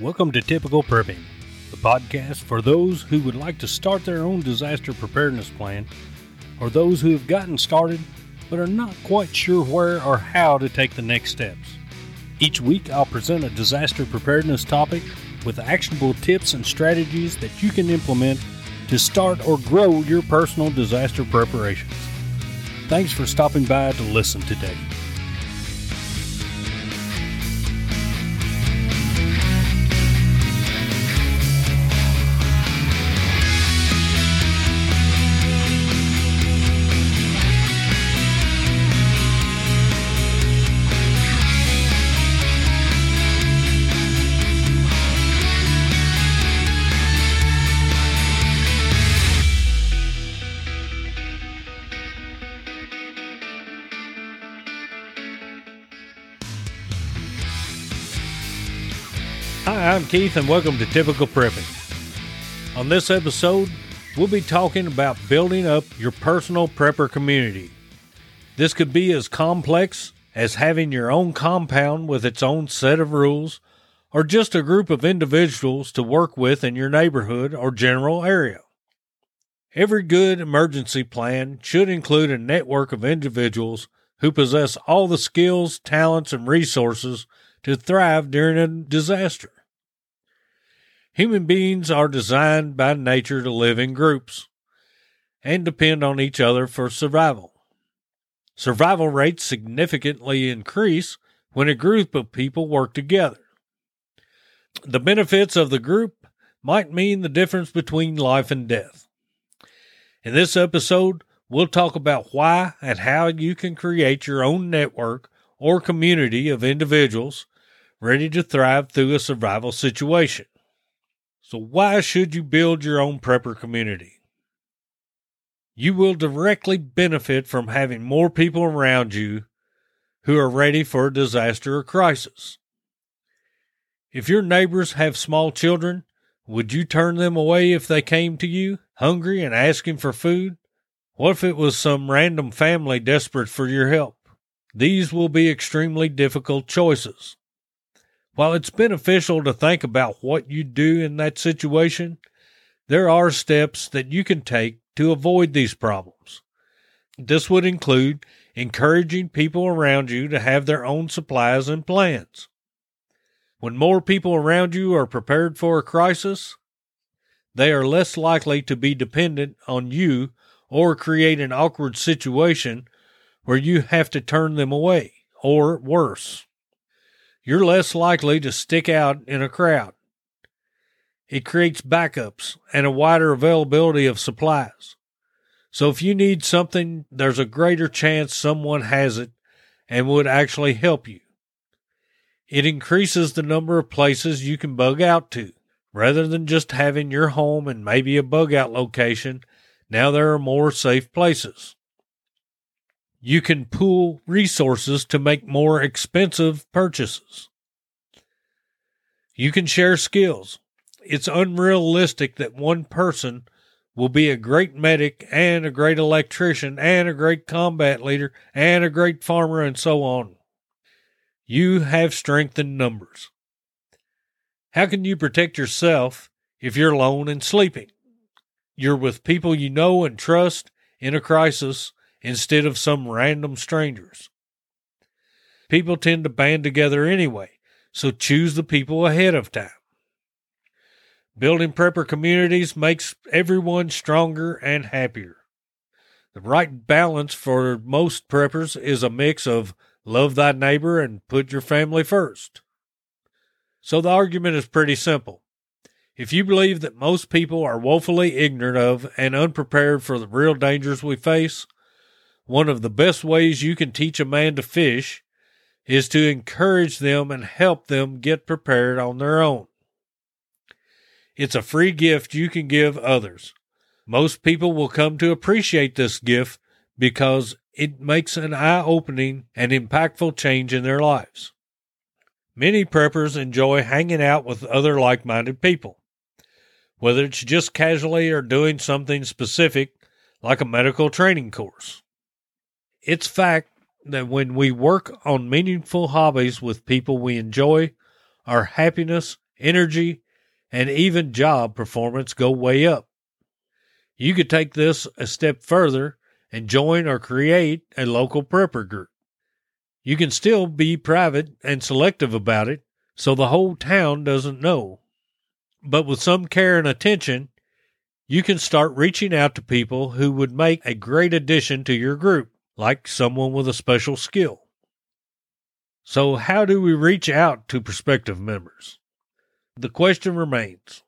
Welcome to Typical Prepping, the podcast for those who would like to start their own disaster preparedness plan, or those who have gotten started but are not quite sure where or how to take the next steps. Each week, I'll present a disaster preparedness topic with actionable tips and strategies that you can implement to start or grow your personal disaster preparations. Thanks for stopping by to listen today. Hi, I'm Keith, and welcome to Typical Prepping. On this episode, we'll be talking about building up your personal prepper community. This could be as complex as having your own compound with its own set of rules, or just a group of individuals to work with in your neighborhood or general area. Every good emergency plan should include a network of individuals who possess all the skills, talents, and resources to thrive during a disaster. Human beings are designed by nature to live in groups and depend on each other for survival. Survival rates significantly increase when a group of people work together. The benefits of the group might mean the difference between life and death. In this episode, we'll talk about why and how you can create your own network or community of individuals ready to thrive through a survival situation. So, why should you build your own prepper community? You will directly benefit from having more people around you who are ready for a disaster or crisis. If your neighbors have small children, would you turn them away if they came to you hungry and asking for food? What if it was some random family desperate for your help? These will be extremely difficult choices. While it's beneficial to think about what you do in that situation, there are steps that you can take to avoid these problems. This would include encouraging people around you to have their own supplies and plans. When more people around you are prepared for a crisis, they are less likely to be dependent on you or create an awkward situation where you have to turn them away, or worse you're less likely to stick out in a crowd. It creates backups and a wider availability of supplies. So if you need something, there's a greater chance someone has it and would actually help you. It increases the number of places you can bug out to. Rather than just having your home and maybe a bug out location, now there are more safe places. You can pool resources to make more expensive purchases. You can share skills. It's unrealistic that one person will be a great medic and a great electrician and a great combat leader and a great farmer and so on. You have strength in numbers. How can you protect yourself if you're alone and sleeping? You're with people you know and trust in a crisis instead of some random strangers. People tend to band together anyway, so choose the people ahead of time. Building prepper communities makes everyone stronger and happier. The right balance for most preppers is a mix of love thy neighbor and put your family first. So the argument is pretty simple. If you believe that most people are woefully ignorant of and unprepared for the real dangers we face, one of the best ways you can teach a man to fish is to encourage them and help them get prepared on their own. It's a free gift you can give others. Most people will come to appreciate this gift because it makes an eye opening and impactful change in their lives. Many preppers enjoy hanging out with other like minded people, whether it's just casually or doing something specific like a medical training course. It's fact that when we work on meaningful hobbies with people we enjoy, our happiness energy, and even job performance go way up. You could take this a step further and join or create a local prepper group. You can still be private and selective about it so the whole town doesn't know. But with some care and attention, you can start reaching out to people who would make a great addition to your group, like someone with a special skill. So, how do we reach out to prospective members? The question remains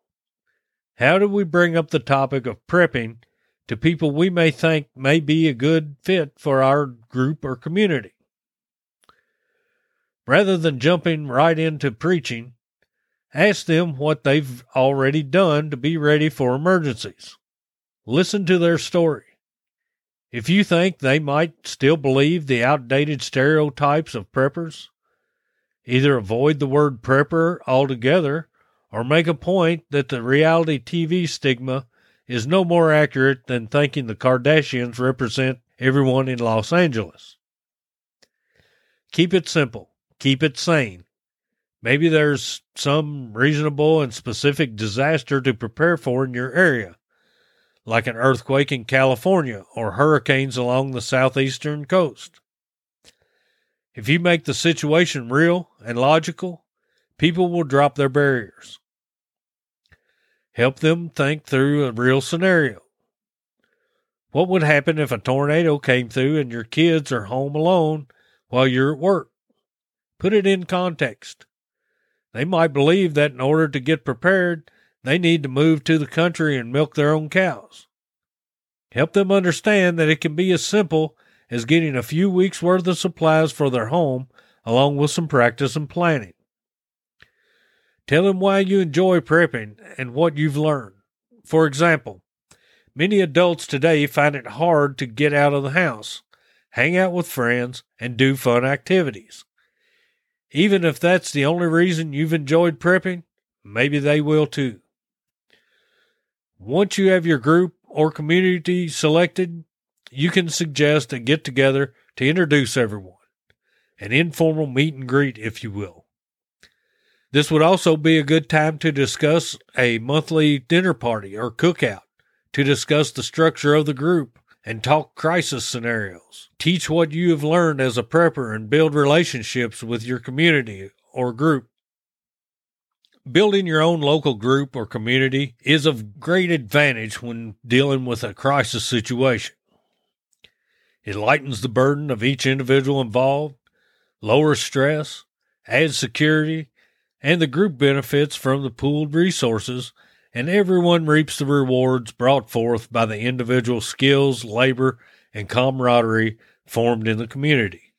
How do we bring up the topic of prepping to people we may think may be a good fit for our group or community? Rather than jumping right into preaching, ask them what they've already done to be ready for emergencies. Listen to their story. If you think they might still believe the outdated stereotypes of preppers, either avoid the word prepper altogether or make a point that the reality TV stigma is no more accurate than thinking the Kardashians represent everyone in Los Angeles. Keep it simple keep it sane. Maybe there's some reasonable and specific disaster to prepare for in your area, like an earthquake in California or hurricanes along the southeastern coast. If you make the situation real and logical, people will drop their barriers. Help them think through a real scenario. What would happen if a tornado came through and your kids are home alone while you're at work? Put it in context. They might believe that in order to get prepared, they need to move to the country and milk their own cows. Help them understand that it can be as simple as getting a few weeks' worth of supplies for their home, along with some practice and planning. Tell them why you enjoy prepping and what you've learned. For example, many adults today find it hard to get out of the house, hang out with friends, and do fun activities. Even if that's the only reason you've enjoyed prepping, maybe they will too. Once you have your group or community selected, you can suggest a get together to introduce everyone, an informal meet and greet, if you will. This would also be a good time to discuss a monthly dinner party or cookout to discuss the structure of the group and talk crisis scenarios. Teach what you have learned as a prepper and build relationships with your community or group. Building your own local group or community is of great advantage when dealing with a crisis situation. It lightens the burden of each individual involved, lowers stress, adds security, and the group benefits from the pooled resources and everyone reaps the rewards brought forth by the individual skills, labor, and camaraderie formed in the community.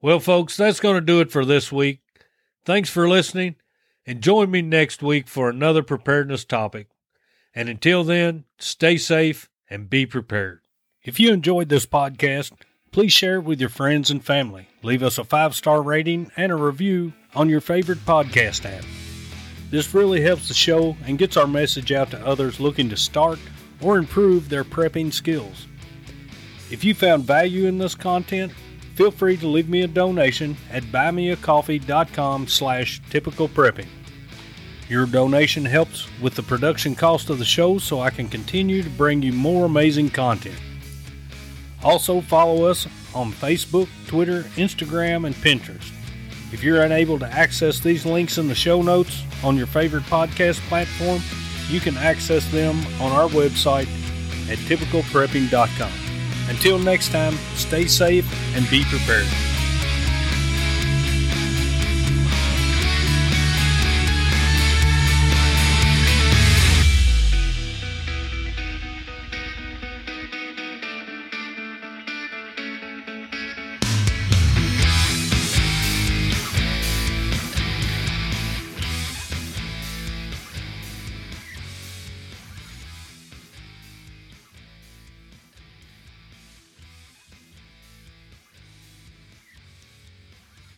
Well, folks, that's going to do it for this week. Thanks for listening, and join me next week for another preparedness topic. And until then, stay safe and be prepared. If you enjoyed this podcast, please share it with your friends and family. Leave us a five star rating and a review on your favorite podcast app. This really helps the show and gets our message out to others looking to start or improve their prepping skills. If you found value in this content, feel free to leave me a donation at buymeacoffee.com slash typical prepping. Your donation helps with the production cost of the show so I can continue to bring you more amazing content. Also follow us on Facebook, Twitter, Instagram, and Pinterest. If you're unable to access these links in the show notes on your favorite podcast platform, you can access them on our website at typicalprepping.com. Until next time, stay safe and be prepared.